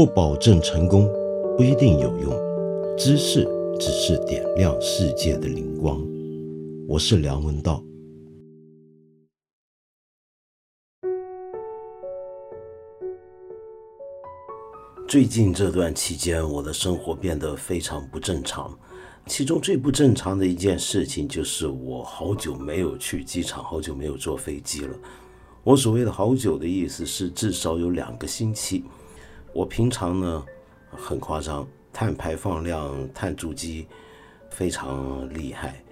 不保证成功，不一定有用。知识只是点亮世界的灵光。我是梁文道。最近这段期间，我的生活变得非常不正常。其中最不正常的一件事情，就是我好久没有去机场，好久没有坐飞机了。我所谓的好久的意思是，至少有两个星期。我平常呢很夸张，碳排放量、碳足迹非常厉害。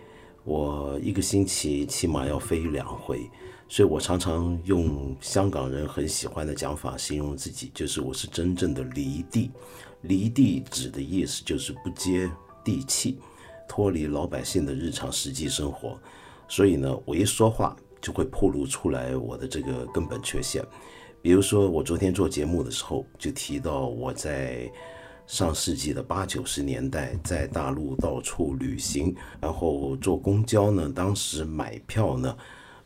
我一个星期起码要飞两回，所以我常常用香港人很喜欢的讲法形容自己，就是我是真正的离地。离地指的意思就是不接地气，脱离老百姓的日常实际生活。所以呢，我一说话。就会暴露出来我的这个根本缺陷，比如说我昨天做节目的时候就提到我在上世纪的八九十年代在大陆到处旅行，然后坐公交呢，当时买票呢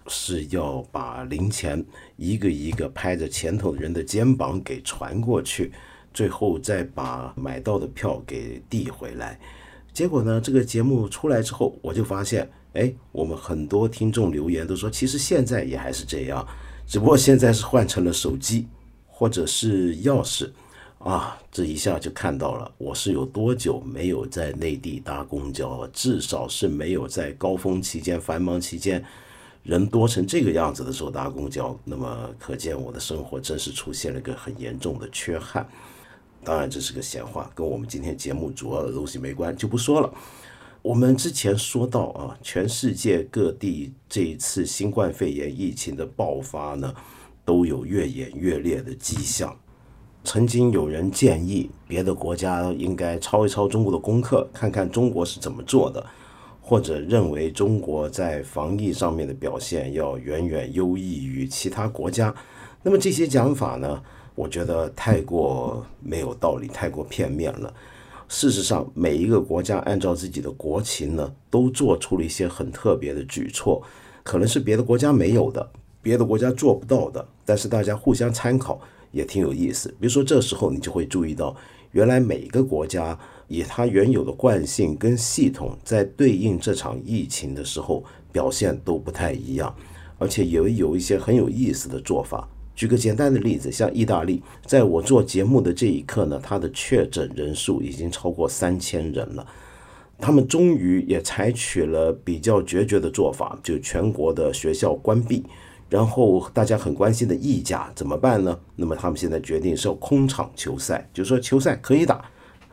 是要把零钱一个一个拍着前头人的肩膀给传过去，最后再把买到的票给递回来。结果呢，这个节目出来之后，我就发现。哎，我们很多听众留言都说，其实现在也还是这样，只不过现在是换成了手机或者是钥匙啊。这一下就看到了，我是有多久没有在内地搭公交了？至少是没有在高峰期间、繁忙期间人多成这个样子的时候搭公交。那么可见我的生活真是出现了个很严重的缺憾。当然这是个闲话，跟我们今天节目主要的东西没关，就不说了。我们之前说到啊，全世界各地这一次新冠肺炎疫情的爆发呢，都有越演越烈的迹象。曾经有人建议别的国家应该抄一抄中国的功课，看看中国是怎么做的，或者认为中国在防疫上面的表现要远远优异于其他国家。那么这些讲法呢，我觉得太过没有道理，太过片面了。事实上，每一个国家按照自己的国情呢，都做出了一些很特别的举措，可能是别的国家没有的，别的国家做不到的。但是大家互相参考也挺有意思。比如说，这时候你就会注意到，原来每个国家以它原有的惯性跟系统，在对应这场疫情的时候表现都不太一样，而且也有一些很有意思的做法。举个简单的例子，像意大利，在我做节目的这一刻呢，它的确诊人数已经超过三千人了。他们终于也采取了比较决绝的做法，就全国的学校关闭，然后大家很关心的意甲怎么办呢？那么他们现在决定是要空场球赛，就是说球赛可以打，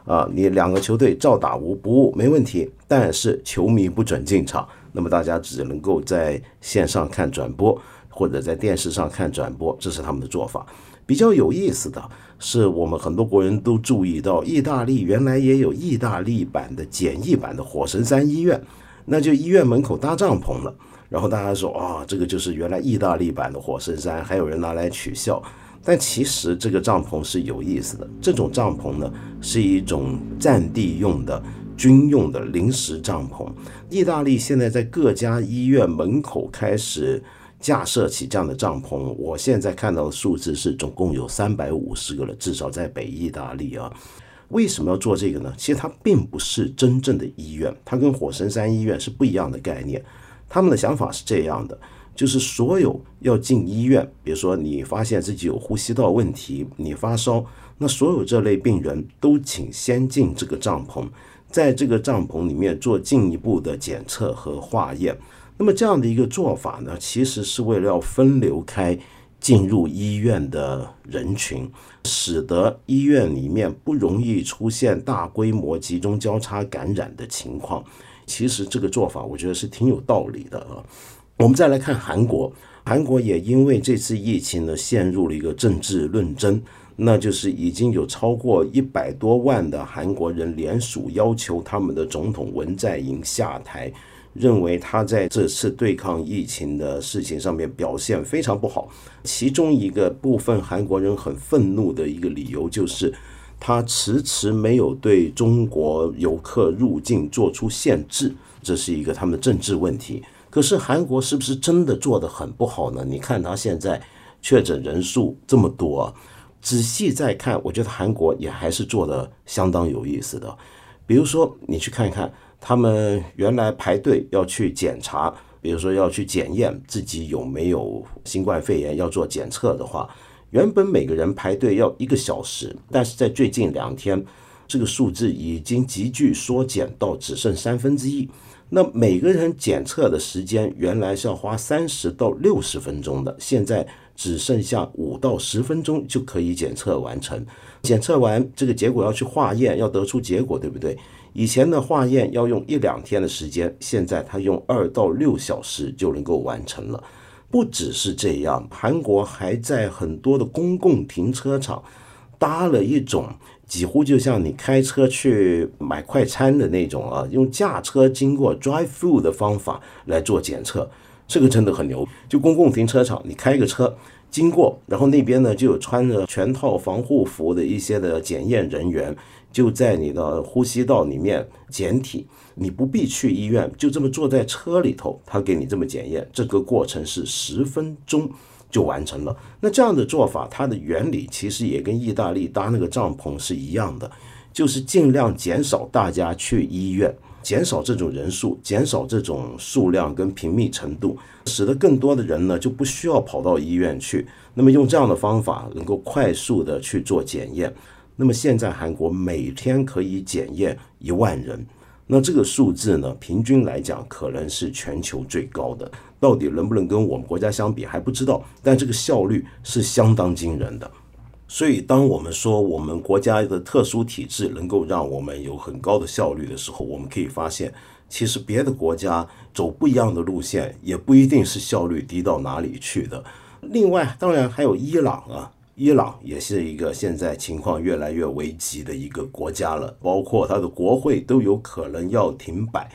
啊，你两个球队照打无不误，没问题，但是球迷不准进场，那么大家只能够在线上看转播。或者在电视上看转播，这是他们的做法。比较有意思的是，我们很多国人都注意到，意大利原来也有意大利版的简易版的火神山医院，那就医院门口搭帐篷了。然后大家说啊，这个就是原来意大利版的火神山，还有人拿来取笑。但其实这个帐篷是有意思的，这种帐篷呢是一种战地用的、军用的临时帐篷。意大利现在在各家医院门口开始。架设起这样的帐篷，我现在看到的数字是总共有三百五十个了，至少在北意大利啊。为什么要做这个呢？其实它并不是真正的医院，它跟火神山医院是不一样的概念。他们的想法是这样的，就是所有要进医院，比如说你发现自己有呼吸道问题，你发烧，那所有这类病人都请先进这个帐篷，在这个帐篷里面做进一步的检测和化验。那么这样的一个做法呢，其实是为了要分流开进入医院的人群，使得医院里面不容易出现大规模集中交叉感染的情况。其实这个做法我觉得是挺有道理的啊。我们再来看韩国，韩国也因为这次疫情呢陷入了一个政治论争，那就是已经有超过一百多万的韩国人联署要求他们的总统文在寅下台。认为他在这次对抗疫情的事情上面表现非常不好，其中一个部分韩国人很愤怒的一个理由就是他迟迟没有对中国游客入境做出限制，这是一个他们的政治问题。可是韩国是不是真的做得很不好呢？你看他现在确诊人数这么多，仔细再看，我觉得韩国也还是做的相当有意思的。比如说，你去看一看，他们原来排队要去检查，比如说要去检验自己有没有新冠肺炎，要做检测的话，原本每个人排队要一个小时，但是在最近两天，这个数字已经急剧缩减到只剩三分之一。那每个人检测的时间原来是要花三十到六十分钟的，现在只剩下五到十分钟就可以检测完成。检测完这个结果要去化验，要得出结果，对不对？以前的化验要用一两天的时间，现在他用二到六小时就能够完成了。不只是这样，韩国还在很多的公共停车场搭了一种几乎就像你开车去买快餐的那种啊，用驾车经过 drive through 的方法来做检测，这个真的很牛。就公共停车场，你开个车。经过，然后那边呢就有穿着全套防护服的一些的检验人员，就在你的呼吸道里面检体，你不必去医院，就这么坐在车里头，他给你这么检验，这个过程是十分钟就完成了。那这样的做法，它的原理其实也跟意大利搭那个帐篷是一样的，就是尽量减少大家去医院。减少这种人数，减少这种数量跟频密程度，使得更多的人呢就不需要跑到医院去。那么用这样的方法能够快速的去做检验。那么现在韩国每天可以检验一万人，那这个数字呢，平均来讲可能是全球最高的。到底能不能跟我们国家相比还不知道，但这个效率是相当惊人的。所以，当我们说我们国家的特殊体制能够让我们有很高的效率的时候，我们可以发现，其实别的国家走不一样的路线，也不一定是效率低到哪里去的。另外，当然还有伊朗啊，伊朗也是一个现在情况越来越危急的一个国家了，包括它的国会都有可能要停摆。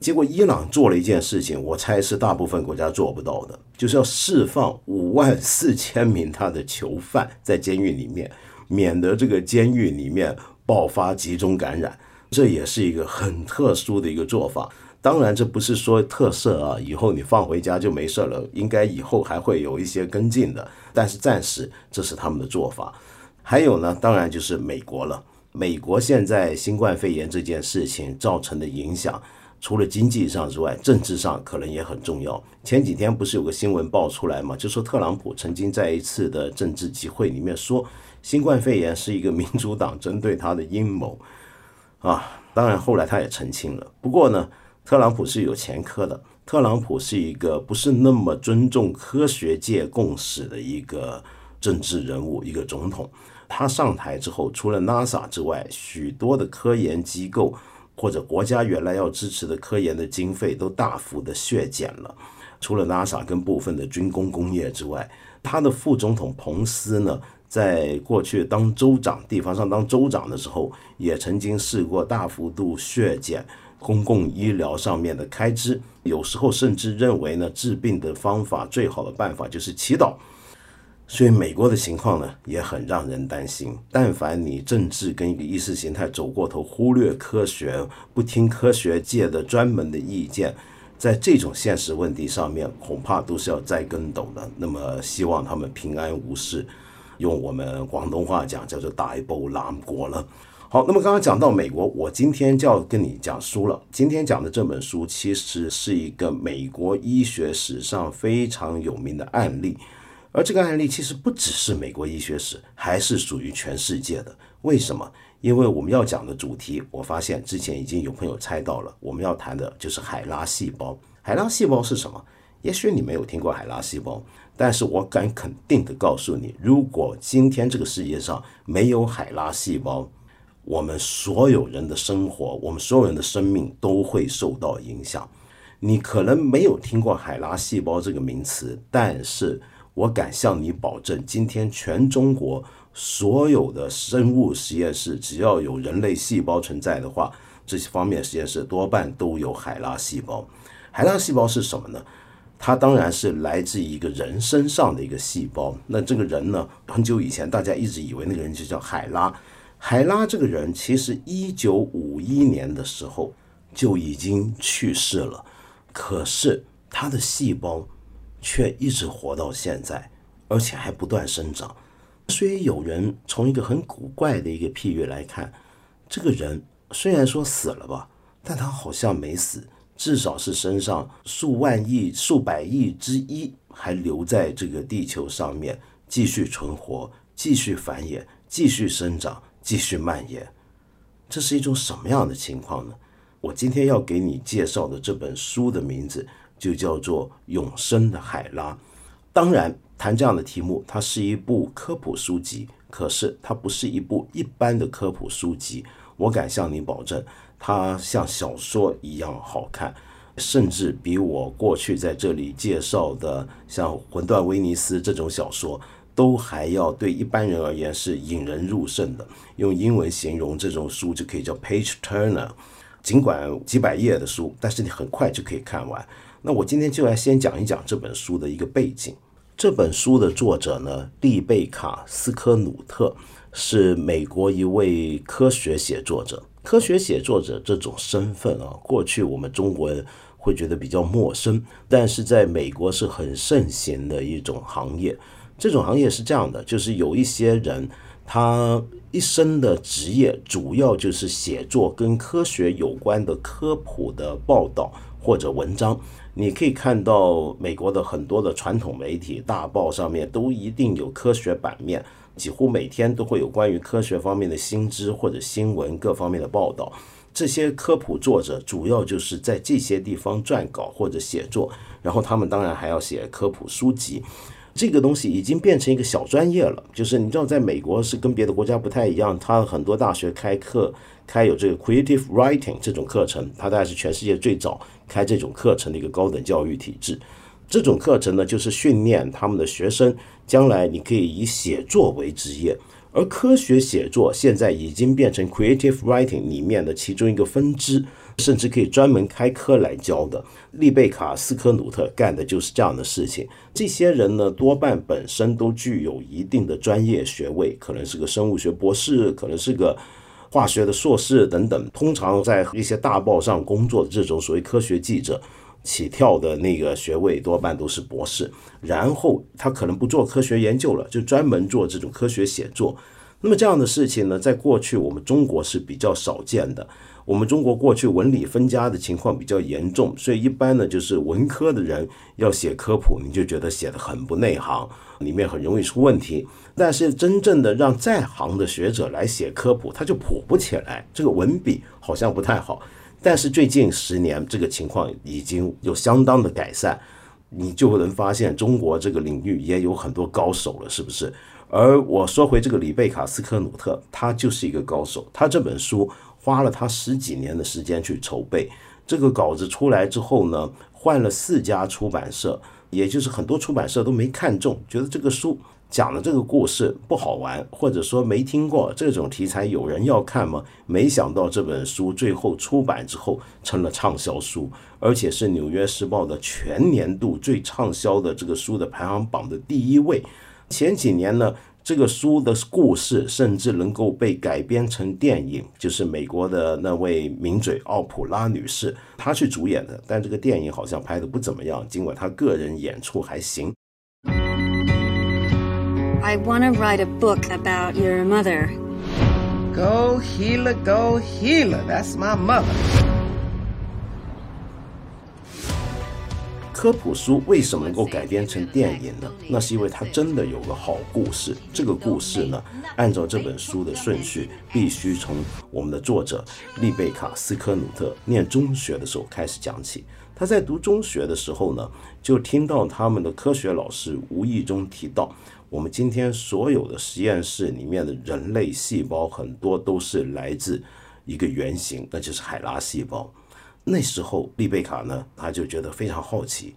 结果，伊朗做了一件事情，我猜是大部分国家做不到的，就是要释放五万四千名他的囚犯在监狱里面，免得这个监狱里面爆发集中感染。这也是一个很特殊的一个做法。当然，这不是说特色啊，以后你放回家就没事了。应该以后还会有一些跟进的，但是暂时这是他们的做法。还有呢，当然就是美国了。美国现在新冠肺炎这件事情造成的影响。除了经济上之外，政治上可能也很重要。前几天不是有个新闻爆出来嘛，就说特朗普曾经在一次的政治集会里面说，新冠肺炎是一个民主党针对他的阴谋啊。当然后来他也澄清了。不过呢，特朗普是有前科的。特朗普是一个不是那么尊重科学界共识的一个政治人物，一个总统。他上台之后，除了 NASA 之外，许多的科研机构。或者国家原来要支持的科研的经费都大幅的削减了，除了 NASA 跟部分的军工工业之外，他的副总统彭斯呢，在过去当州长、地方上当州长的时候，也曾经试过大幅度削减公共医疗上面的开支，有时候甚至认为呢，治病的方法最好的办法就是祈祷。所以美国的情况呢也很让人担心。但凡你政治跟一个意识形态走过头，忽略科学，不听科学界的专门的意见，在这种现实问题上面，恐怕都是要栽跟斗的。那么希望他们平安无事，用我们广东话讲叫做大波南国了。好，那么刚刚讲到美国，我今天就要跟你讲书了。今天讲的这本书其实是一个美国医学史上非常有名的案例。而这个案例其实不只是美国医学史，还是属于全世界的。为什么？因为我们要讲的主题，我发现之前已经有朋友猜到了，我们要谈的就是海拉细胞。海拉细胞是什么？也许你没有听过海拉细胞，但是我敢肯定的告诉你，如果今天这个世界上没有海拉细胞，我们所有人的生活，我们所有人的生命都会受到影响。你可能没有听过海拉细胞这个名词，但是。我敢向你保证，今天全中国所有的生物实验室，只要有人类细胞存在的话，这些方面实验室多半都有海拉细胞。海拉细胞是什么呢？它当然是来自一个人身上的一个细胞。那这个人呢？很久以前大家一直以为那个人就叫海拉。海拉这个人其实一九五一年的时候就已经去世了，可是他的细胞。却一直活到现在，而且还不断生长。所以有人从一个很古怪的一个譬喻来看，这个人虽然说死了吧，但他好像没死，至少是身上数万亿、数百亿之一还留在这个地球上面，继续存活、继续繁衍、继续生长、继续蔓延。这是一种什么样的情况呢？我今天要给你介绍的这本书的名字就叫做《永生的海拉》。当然，谈这样的题目，它是一部科普书籍，可是它不是一部一般的科普书籍。我敢向你保证，它像小说一样好看，甚至比我过去在这里介绍的像《魂断威尼斯》这种小说。都还要对一般人而言是引人入胜的。用英文形容这种书就可以叫 page turner。尽管几百页的书，但是你很快就可以看完。那我今天就来先讲一讲这本书的一个背景。这本书的作者呢，丽贝卡斯科努特是美国一位科学写作者。科学写作者这种身份啊，过去我们中国人会觉得比较陌生，但是在美国是很盛行的一种行业。这种行业是这样的，就是有一些人，他一生的职业主要就是写作跟科学有关的科普的报道或者文章。你可以看到美国的很多的传统媒体大报上面都一定有科学版面，几乎每天都会有关于科学方面的新知或者新闻各方面的报道。这些科普作者主要就是在这些地方撰稿或者写作，然后他们当然还要写科普书籍。这个东西已经变成一个小专业了，就是你知道，在美国是跟别的国家不太一样，它很多大学开课开有这个 creative writing 这种课程，它大概是全世界最早开这种课程的一个高等教育体制。这种课程呢，就是训练他们的学生将来你可以以写作为职业，而科学写作现在已经变成 creative writing 里面的其中一个分支。甚至可以专门开科来教的，丽贝卡斯科努特干的就是这样的事情。这些人呢，多半本身都具有一定的专业学位，可能是个生物学博士，可能是个化学的硕士等等。通常在一些大报上工作的这种所谓科学记者，起跳的那个学位多半都是博士。然后他可能不做科学研究了，就专门做这种科学写作。那么这样的事情呢，在过去我们中国是比较少见的。我们中国过去文理分家的情况比较严重，所以一般呢，就是文科的人要写科普，你就觉得写的很不内行，里面很容易出问题。但是真正的让在行的学者来写科普，他就普不起来，这个文笔好像不太好。但是最近十年，这个情况已经有相当的改善，你就能发现中国这个领域也有很多高手了，是不是？而我说回这个里贝卡斯科努特，他就是一个高手，他这本书。花了他十几年的时间去筹备这个稿子出来之后呢，换了四家出版社，也就是很多出版社都没看中，觉得这个书讲的这个故事不好玩，或者说没听过这种题材，有人要看吗？没想到这本书最后出版之后成了畅销书，而且是《纽约时报》的全年度最畅销的这个书的排行榜的第一位。前几年呢。这个书的故事甚至能够被改编成电影，就是美国的那位名嘴奥普拉女士她去主演的，但这个电影好像拍的不怎么样，尽管她个人演出还行。I want to write a book about your mother. Go healer, go healer. That's my mother. 科普书为什么能够改编成电影呢？那是因为它真的有个好故事。这个故事呢，按照这本书的顺序，必须从我们的作者丽贝卡斯科努特念中学的时候开始讲起。他在读中学的时候呢，就听到他们的科学老师无意中提到，我们今天所有的实验室里面的人类细胞很多都是来自一个原型，那就是海拉细胞。那时候，丽贝卡呢，他就觉得非常好奇，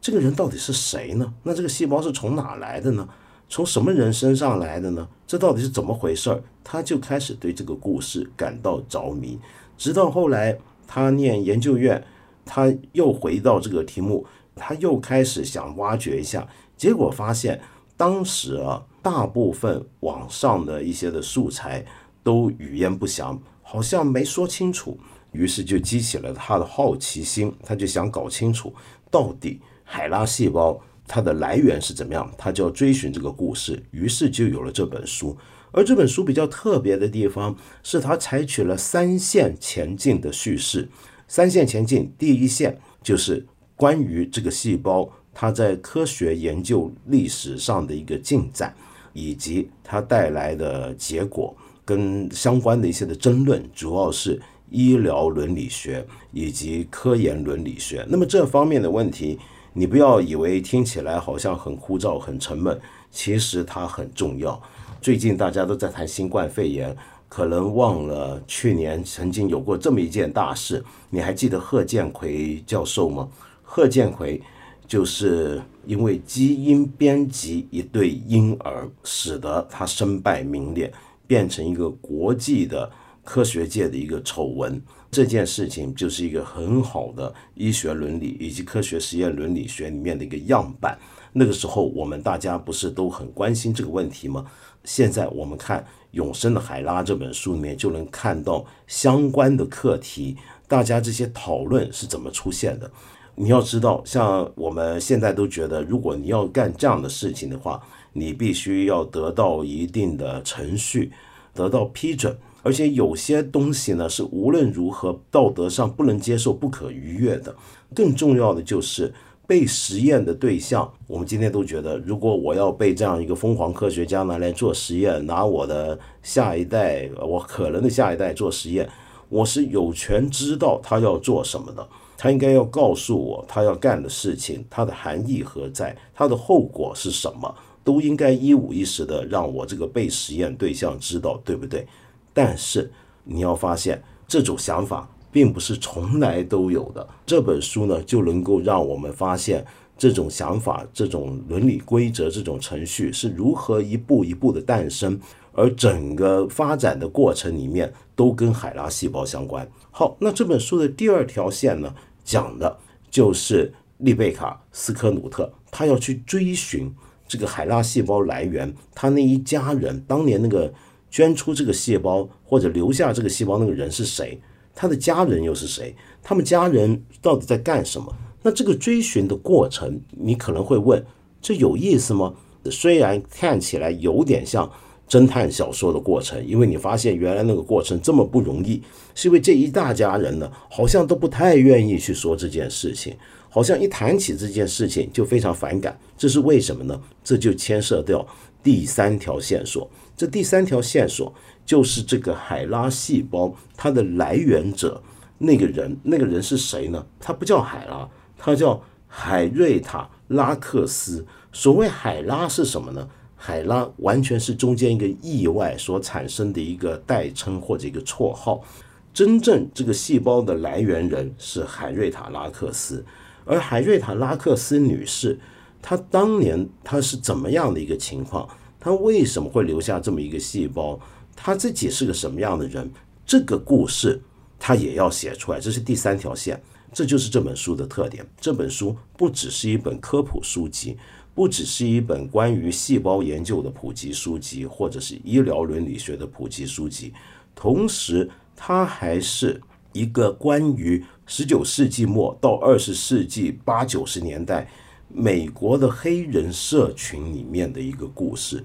这个人到底是谁呢？那这个细胞是从哪来的呢？从什么人身上来的呢？这到底是怎么回事儿？他就开始对这个故事感到着迷。直到后来，他念研究院，他又回到这个题目，他又开始想挖掘一下，结果发现，当时啊，大部分网上的一些的素材都语焉不详，好像没说清楚。于是就激起了他的好奇心，他就想搞清楚到底海拉细胞它的来源是怎么样，他就要追寻这个故事，于是就有了这本书。而这本书比较特别的地方是，它采取了三线前进的叙事。三线前进，第一线就是关于这个细胞它在科学研究历史上的一个进展，以及它带来的结果跟相关的一些的争论，主要是医疗伦理学以及科研伦理学。那么这方面的问题，你不要以为听起来好像很枯燥、很沉闷，其实它很重要。最近大家都在谈新冠肺炎。可能忘了去年曾经有过这么一件大事，你还记得贺建奎教授吗？贺建奎就是因为基因编辑一对婴儿，使得他身败名裂，变成一个国际的科学界的一个丑闻。这件事情就是一个很好的医学伦理以及科学实验伦理学里面的一个样板。那个时候我们大家不是都很关心这个问题吗？现在我们看。永生的海拉这本书里面就能看到相关的课题，大家这些讨论是怎么出现的？你要知道，像我们现在都觉得，如果你要干这样的事情的话，你必须要得到一定的程序，得到批准，而且有些东西呢是无论如何道德上不能接受、不可逾越的。更重要的就是。被实验的对象，我们今天都觉得，如果我要被这样一个疯狂科学家拿来做实验，拿我的下一代，我可能的下一代做实验，我是有权知道他要做什么的，他应该要告诉我他要干的事情，它的含义何在，它的后果是什么，都应该一五一十的让我这个被实验对象知道，对不对？但是你要发现这种想法。并不是从来都有的。这本书呢，就能够让我们发现这种想法、这种伦理规则、这种程序是如何一步一步的诞生，而整个发展的过程里面都跟海拉细胞相关。好，那这本书的第二条线呢，讲的就是丽贝卡·斯科努特，他要去追寻这个海拉细胞来源，他那一家人当年那个捐出这个细胞或者留下这个细胞那个人是谁。他的家人又是谁？他们家人到底在干什么？那这个追寻的过程，你可能会问：这有意思吗？虽然看起来有点像侦探小说的过程，因为你发现原来那个过程这么不容易，是因为这一大家人呢，好像都不太愿意去说这件事情，好像一谈起这件事情就非常反感。这是为什么呢？这就牵涉到第三条线索。这第三条线索。就是这个海拉细胞，它的来源者那个人，那个人是谁呢？他不叫海拉，他叫海瑞塔拉克斯。所谓海拉是什么呢？海拉完全是中间一个意外所产生的一个代称或者一个绰号。真正这个细胞的来源人是海瑞塔拉克斯，而海瑞塔拉克斯女士，她当年她是怎么样的一个情况？他为什么会留下这么一个细胞？他自己是个什么样的人？这个故事他也要写出来，这是第三条线，这就是这本书的特点。这本书不只是一本科普书籍，不只是一本关于细胞研究的普及书籍，或者是医疗伦理学的普及书籍，同时它还是一个关于十九世纪末到二十世纪八九十年代美国的黑人社群里面的一个故事。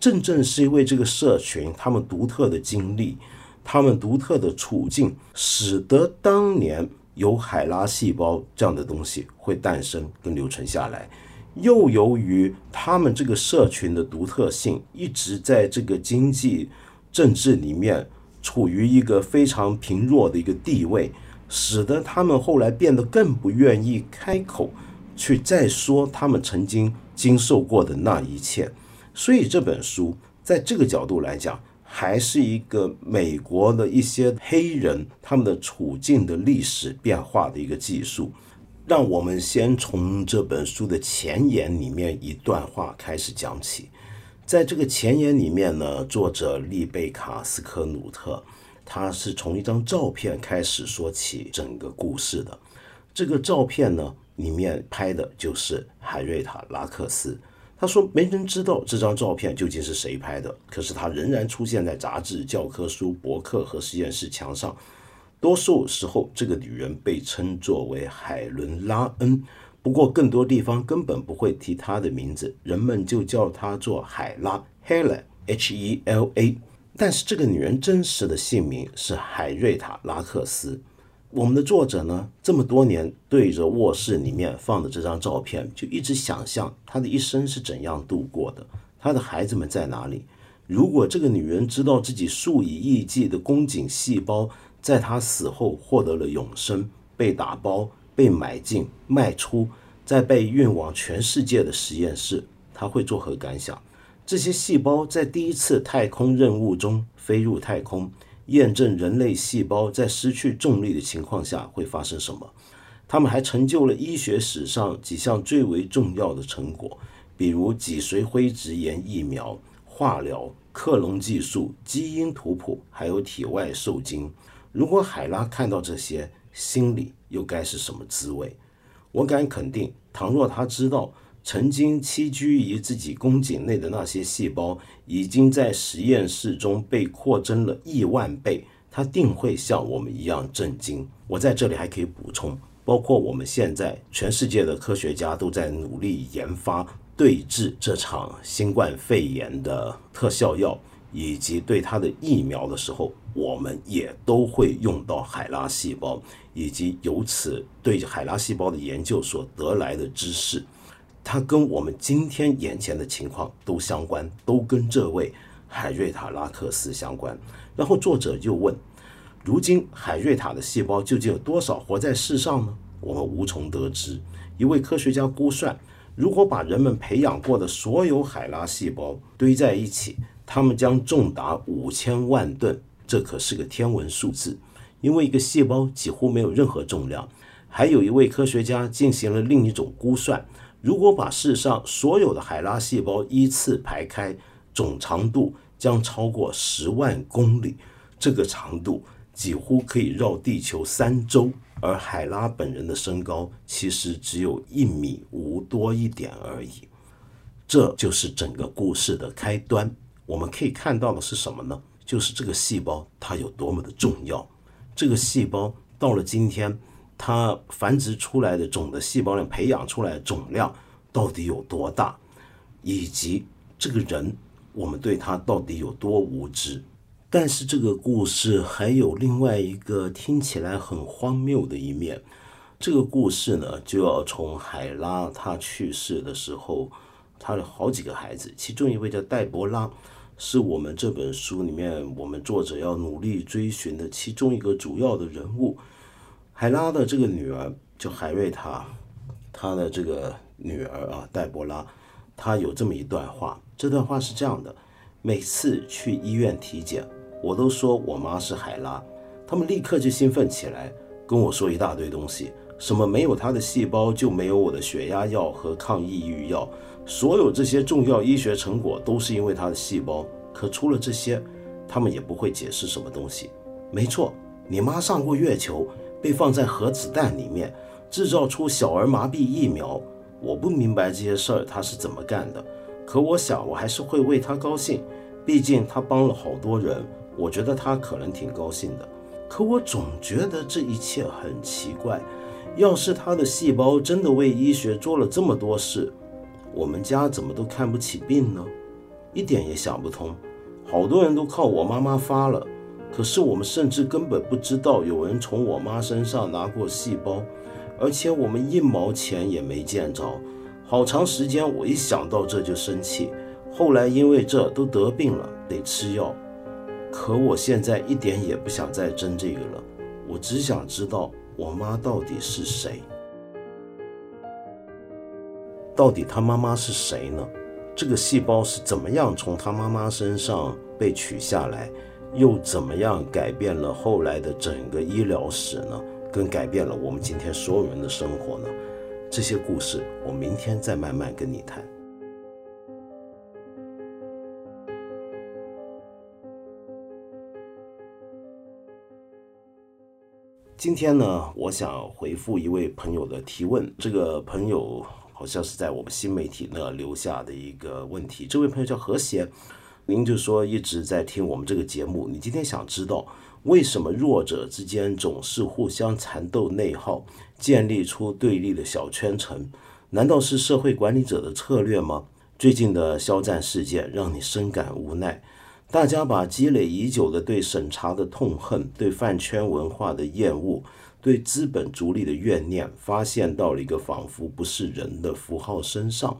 正正是因为这个社群，他们独特的经历，他们独特的处境，使得当年有海拉细胞这样的东西会诞生跟留存下来。又由于他们这个社群的独特性，一直在这个经济政治里面处于一个非常贫弱的一个地位，使得他们后来变得更不愿意开口去再说他们曾经经受过的那一切。所以这本书在这个角度来讲，还是一个美国的一些黑人他们的处境的历史变化的一个记述。让我们先从这本书的前言里面一段话开始讲起。在这个前言里面呢，作者丽贝卡斯科努特，他是从一张照片开始说起整个故事的。这个照片呢，里面拍的就是海瑞塔拉克斯。他说：“没人知道这张照片究竟是谁拍的，可是它仍然出现在杂志、教科书、博客和实验室墙上。多数时候，这个女人被称作为海伦·拉恩。不过更多地方根本不会提她的名字，人们就叫她做海拉 （Hela，H-E-L-A）。但是这个女人真实的姓名是海瑞塔·拉克斯。我们的作者呢，这么多年对着卧室里面放的这张照片，就一直想象她的一生是怎样度过的，她的孩子们在哪里？如果这个女人知道自己数以亿计的宫颈细胞在她死后获得了永生，被打包、被买进、卖出，再被运往全世界的实验室，她会作何感想？这些细胞在第一次太空任务中飞入太空。验证人类细胞在失去重力的情况下会发生什么。他们还成就了医学史上几项最为重要的成果，比如脊髓灰质炎疫苗、化疗、克隆技术、基因图谱，还有体外受精。如果海拉看到这些，心里又该是什么滋味？我敢肯定，倘若他知道。曾经栖居于自己宫颈内的那些细胞，已经在实验室中被扩增了亿万倍。他定会像我们一样震惊。我在这里还可以补充，包括我们现在全世界的科学家都在努力研发对治这场新冠肺炎的特效药，以及对它的疫苗的时候，我们也都会用到海拉细胞，以及由此对海拉细胞的研究所得来的知识。它跟我们今天眼前的情况都相关，都跟这位海瑞塔拉克斯相关。然后作者又问：如今海瑞塔的细胞究竟有多少活在世上呢？我们无从得知。一位科学家估算，如果把人们培养过的所有海拉细胞堆在一起，它们将重达五千万吨。这可是个天文数字，因为一个细胞几乎没有任何重量。还有一位科学家进行了另一种估算。如果把世上所有的海拉细胞依次排开，总长度将超过十万公里。这个长度几乎可以绕地球三周。而海拉本人的身高其实只有一米五多一点而已。这就是整个故事的开端。我们可以看到的是什么呢？就是这个细胞它有多么的重要。这个细胞到了今天。它繁殖出来的总的细胞量、培养出来总量到底有多大，以及这个人我们对他到底有多无知？但是这个故事还有另外一个听起来很荒谬的一面。这个故事呢，就要从海拉他去世的时候，他的好几个孩子，其中一位叫戴博拉，是我们这本书里面我们作者要努力追寻的其中一个主要的人物。海拉的这个女儿叫海瑞塔，她的这个女儿啊，黛博拉，她有这么一段话。这段话是这样的：每次去医院体检，我都说我妈是海拉，他们立刻就兴奋起来，跟我说一大堆东西，什么没有她的细胞就没有我的血压药和抗抑郁药，所有这些重要医学成果都是因为她的细胞。可除了这些，他们也不会解释什么东西。没错，你妈上过月球。被放在核子弹里面，制造出小儿麻痹疫苗。我不明白这些事儿他是怎么干的，可我想我还是会为他高兴，毕竟他帮了好多人。我觉得他可能挺高兴的。可我总觉得这一切很奇怪。要是他的细胞真的为医学做了这么多事，我们家怎么都看不起病呢？一点也想不通。好多人都靠我妈妈发了。可是我们甚至根本不知道有人从我妈身上拿过细胞，而且我们一毛钱也没见着。好长时间，我一想到这就生气。后来因为这都得病了，得吃药。可我现在一点也不想再争这个了，我只想知道我妈到底是谁，到底她妈妈是谁呢？这个细胞是怎么样从她妈妈身上被取下来？又怎么样改变了后来的整个医疗史呢？更改变了我们今天所有人的生活呢？这些故事我明天再慢慢跟你谈。今天呢，我想回复一位朋友的提问。这个朋友好像是在我们新媒体那留下的一个问题。这位朋友叫和谐。您就说一直在听我们这个节目，你今天想知道为什么弱者之间总是互相缠斗内耗，建立出对立的小圈层？难道是社会管理者的策略吗？最近的肖战事件让你深感无奈。大家把积累已久的对审查的痛恨、对饭圈文化的厌恶、对资本逐利的怨念，发现到了一个仿佛不是人的符号身上。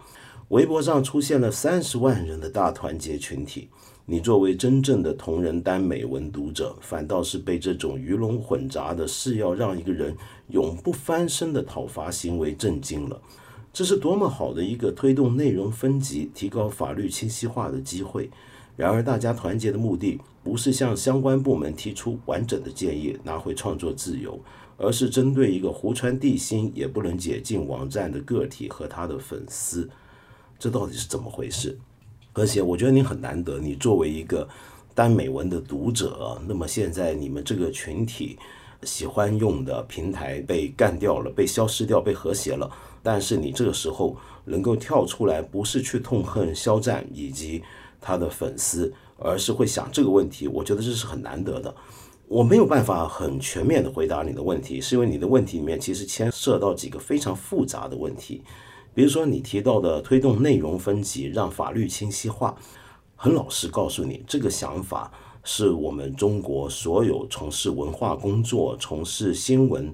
微博上出现了三十万人的大团结群体。你作为真正的同人单美文读者，反倒是被这种鱼龙混杂的是要让一个人永不翻身的讨伐行为震惊了。这是多么好的一个推动内容分级、提高法律清晰化的机会！然而，大家团结的目的不是向相关部门提出完整的建议，拿回创作自由，而是针对一个湖川地心也不能解禁网站的个体和他的粉丝。这到底是怎么回事？而且我觉得你很难得，你作为一个单美文的读者，那么现在你们这个群体喜欢用的平台被干掉了，被消失掉，被和谐了。但是你这个时候能够跳出来，不是去痛恨肖战以及他的粉丝，而是会想这个问题。我觉得这是很难得的。我没有办法很全面的回答你的问题，是因为你的问题里面其实牵涉到几个非常复杂的问题。比如说，你提到的推动内容分级，让法律清晰化，很老实告诉你，这个想法是我们中国所有从事文化工作、从事新闻、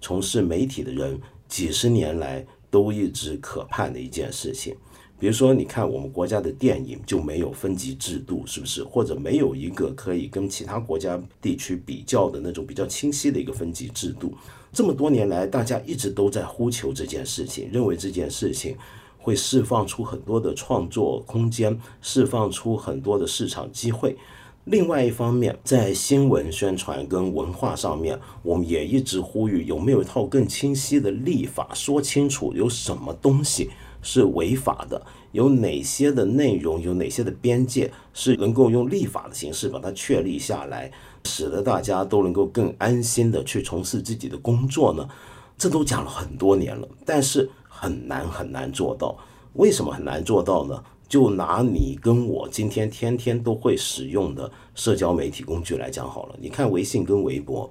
从事媒体的人几十年来都一直可盼的一件事情。比如说，你看我们国家的电影就没有分级制度，是不是？或者没有一个可以跟其他国家地区比较的那种比较清晰的一个分级制度。这么多年来，大家一直都在呼求这件事情，认为这件事情会释放出很多的创作空间，释放出很多的市场机会。另外一方面，在新闻宣传跟文化上面，我们也一直呼吁有没有一套更清晰的立法，说清楚有什么东西。是违法的，有哪些的内容，有哪些的边界是能够用立法的形式把它确立下来，使得大家都能够更安心的去从事自己的工作呢？这都讲了很多年了，但是很难很难做到。为什么很难做到呢？就拿你跟我今天天天都会使用的社交媒体工具来讲好了，你看微信跟微博，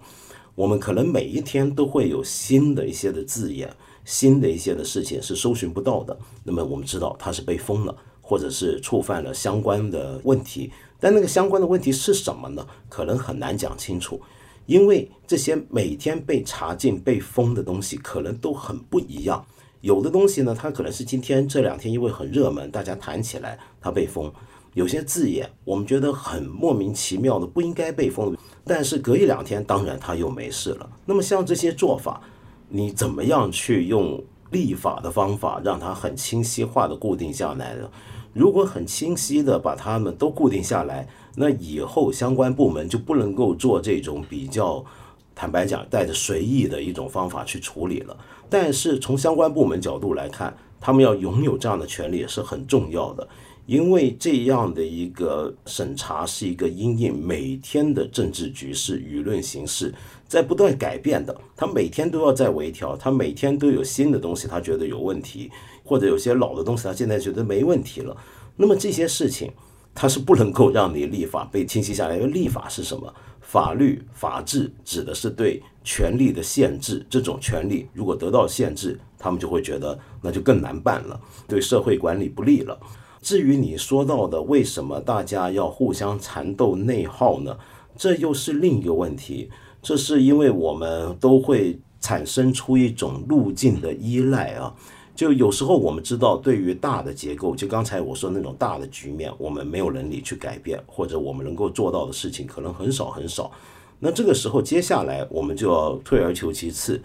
我们可能每一天都会有新的一些的字眼。新的一些的事情是搜寻不到的，那么我们知道它是被封了，或者是触犯了相关的问题。但那个相关的问题是什么呢？可能很难讲清楚，因为这些每天被查禁、被封的东西可能都很不一样。有的东西呢，它可能是今天这两天因为很热门，大家谈起来它被封；有些字眼我们觉得很莫名其妙的，不应该被封，但是隔一两天，当然它又没事了。那么像这些做法。你怎么样去用立法的方法让它很清晰化的固定下来呢？如果很清晰的把它们都固定下来，那以后相关部门就不能够做这种比较，坦白讲带着随意的一种方法去处理了。但是从相关部门角度来看，他们要拥有这样的权利是很重要的。因为这样的一个审查是一个因应每天的政治局势、舆论形势在不断改变的，他每天都要在微调，他每天都有新的东西，他觉得有问题，或者有些老的东西，他现在觉得没问题了。那么这些事情，他是不能够让你立法被清晰下来。因为立法是什么？法律、法治指的是对权力的限制。这种权利如果得到限制，他们就会觉得那就更难办了，对社会管理不利了。至于你说到的为什么大家要互相缠斗内耗呢？这又是另一个问题。这是因为我们都会产生出一种路径的依赖啊。就有时候我们知道，对于大的结构，就刚才我说那种大的局面，我们没有能力去改变，或者我们能够做到的事情可能很少很少。那这个时候，接下来我们就要退而求其次，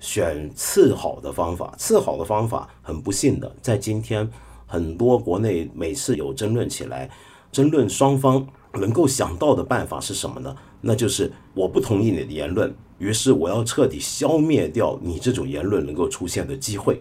选次好的方法。次好的方法，很不幸的，在今天。很多国内每次有争论起来，争论双方能够想到的办法是什么呢？那就是我不同意你的言论，于是我要彻底消灭掉你这种言论能够出现的机会。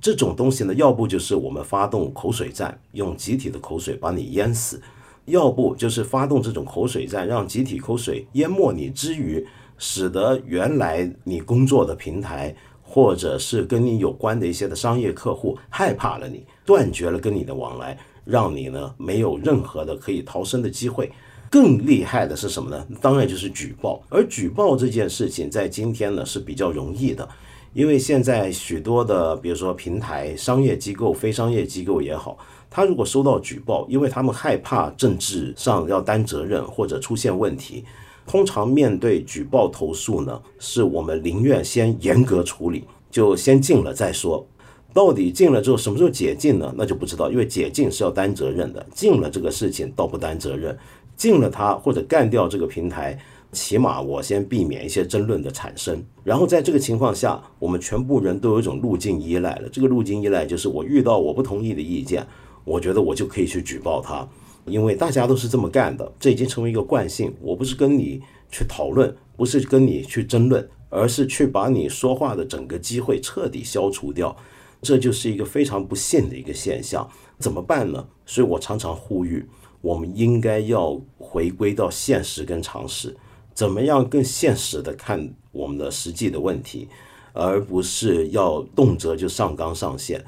这种东西呢，要不就是我们发动口水战，用集体的口水把你淹死；要不就是发动这种口水战，让集体口水淹没你之余，使得原来你工作的平台。或者是跟你有关的一些的商业客户害怕了你，断绝了跟你的往来，让你呢没有任何的可以逃生的机会。更厉害的是什么呢？当然就是举报。而举报这件事情，在今天呢是比较容易的，因为现在许多的，比如说平台、商业机构、非商业机构也好，他如果收到举报，因为他们害怕政治上要担责任或者出现问题，通常面对举报投诉呢，是我们宁愿先严格处理，就先禁了再说。到底禁了之后什么时候解禁呢？那就不知道，因为解禁是要担责任的，禁了这个事情倒不担责任。禁了它或者干掉这个平台，起码我先避免一些争论的产生。然后在这个情况下，我们全部人都有一种路径依赖了。这个路径依赖就是我遇到我不同意的意见，我觉得我就可以去举报他，因为大家都是这么干的，这已经成为一个惯性。我不是跟你去讨论，不是跟你去争论，而是去把你说话的整个机会彻底消除掉。这就是一个非常不幸的一个现象，怎么办呢？所以我常常呼吁。我们应该要回归到现实跟常识，怎么样更现实的看我们的实际的问题，而不是要动辄就上纲上线。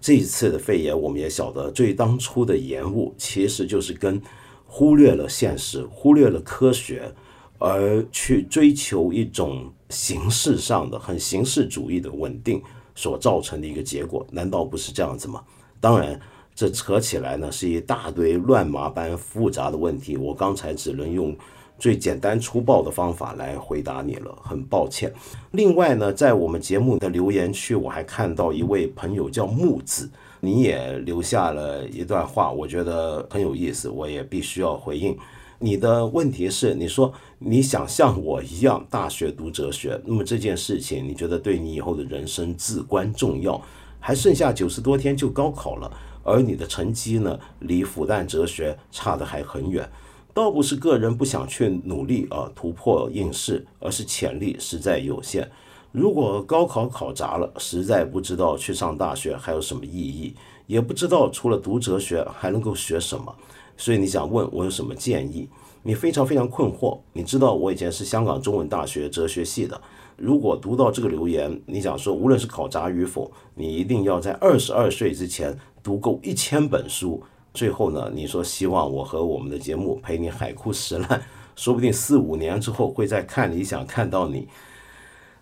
这一次的肺炎，我们也晓得，最当初的延误其实就是跟忽略了现实、忽略了科学，而去追求一种形式上的、很形式主义的稳定所造成的一个结果。难道不是这样子吗？当然。这扯起来呢，是一大堆乱麻般复杂的问题。我刚才只能用最简单粗暴的方法来回答你了，很抱歉。另外呢，在我们节目的留言区，我还看到一位朋友叫木子，你也留下了一段话，我觉得很有意思，我也必须要回应。你的问题是，你说你想像我一样大学读哲学，那么这件事情你觉得对你以后的人生至关重要？还剩下九十多天就高考了。而你的成绩呢，离复旦哲学差的还很远，倒不是个人不想去努力啊突破应试，而是潜力实在有限。如果高考考砸了，实在不知道去上大学还有什么意义，也不知道除了读哲学还能够学什么。所以你想问我有什么建议？你非常非常困惑。你知道我以前是香港中文大学哲学系的。如果读到这个留言，你想说无论是考砸与否，你一定要在二十二岁之前。读够一千本书，最后呢？你说希望我和我们的节目陪你海枯石烂，说不定四五年之后会在看理想看到你。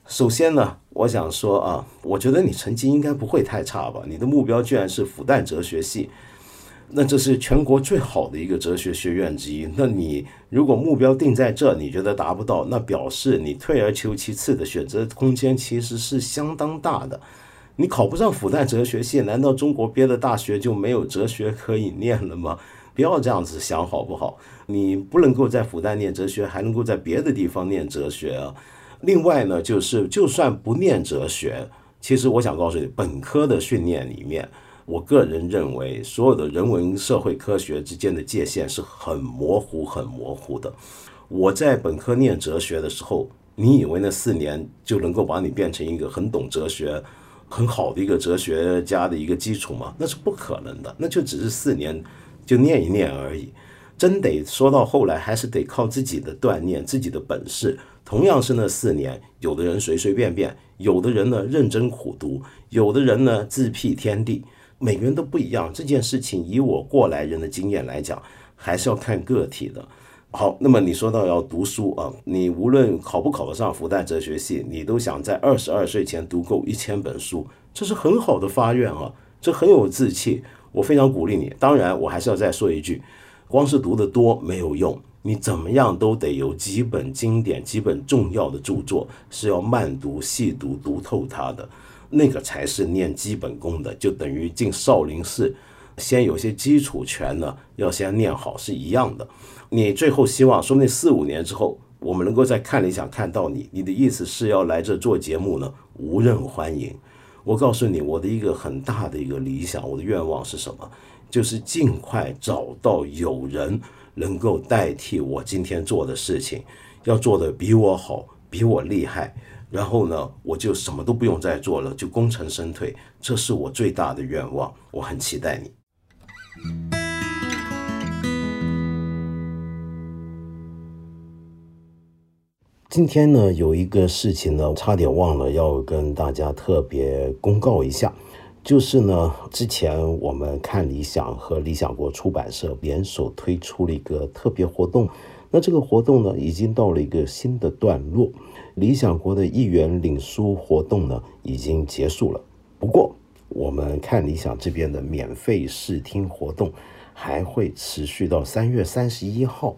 首先呢，我想说啊，我觉得你成绩应该不会太差吧？你的目标居然是复旦哲学系，那这是全国最好的一个哲学学院之一。那你如果目标定在这，你觉得达不到，那表示你退而求其次的选择空间其实是相当大的。你考不上复旦哲学系，难道中国别的大学就没有哲学可以念了吗？不要这样子想好不好？你不能够在复旦念哲学，还能够在别的地方念哲学啊。另外呢，就是就算不念哲学，其实我想告诉你，本科的训练里面，我个人认为所有的人文社会科学之间的界限是很模糊、很模糊的。我在本科念哲学的时候，你以为那四年就能够把你变成一个很懂哲学？很好的一个哲学家的一个基础吗，那是不可能的，那就只是四年就念一念而已。真得说到后来，还是得靠自己的锻炼，自己的本事。同样是那四年，有的人随随便便，有的人呢认真苦读，有的人呢自辟天地，每个人都不一样。这件事情以我过来人的经验来讲，还是要看个体的。好，那么你说到要读书啊，你无论考不考得上复旦哲学系，你都想在二十二岁前读够一千本书，这是很好的发愿啊，这很有志气，我非常鼓励你。当然，我还是要再说一句，光是读得多没有用，你怎么样都得有几本经典、几本重要的著作，是要慢读、细读、读透它的，那个才是练基本功的，就等于进少林寺，先有些基础拳呢，要先练好是一样的。你最后希望，说不定四五年之后，我们能够在看理想看到你。你的意思是要来这做节目呢？无任欢迎。我告诉你，我的一个很大的一个理想，我的愿望是什么？就是尽快找到有人能够代替我今天做的事情，要做的比我好，比我厉害。然后呢，我就什么都不用再做了，就功成身退。这是我最大的愿望，我很期待你。今天呢，有一个事情呢，差点忘了要跟大家特别公告一下，就是呢，之前我们看理想和理想国出版社联手推出了一个特别活动，那这个活动呢，已经到了一个新的段落。理想国的一元领书活动呢，已经结束了。不过，我们看理想这边的免费试听活动还会持续到三月三十一号。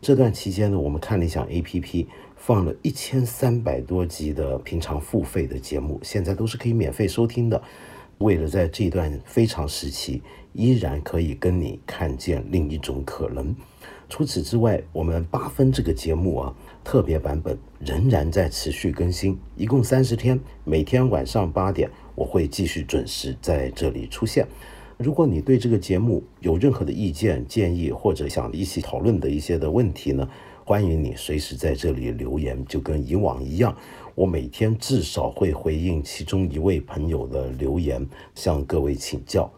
这段期间呢，我们看理想 APP 放了一千三百多集的平常付费的节目，现在都是可以免费收听的。为了在这段非常时期，依然可以跟你看见另一种可能。除此之外，我们八分这个节目啊，特别版本仍然在持续更新，一共三十天，每天晚上八点，我会继续准时在这里出现。如果你对这个节目有任何的意见建议，或者想一起讨论的一些的问题呢，欢迎你随时在这里留言，就跟以往一样，我每天至少会回应其中一位朋友的留言，向各位请教。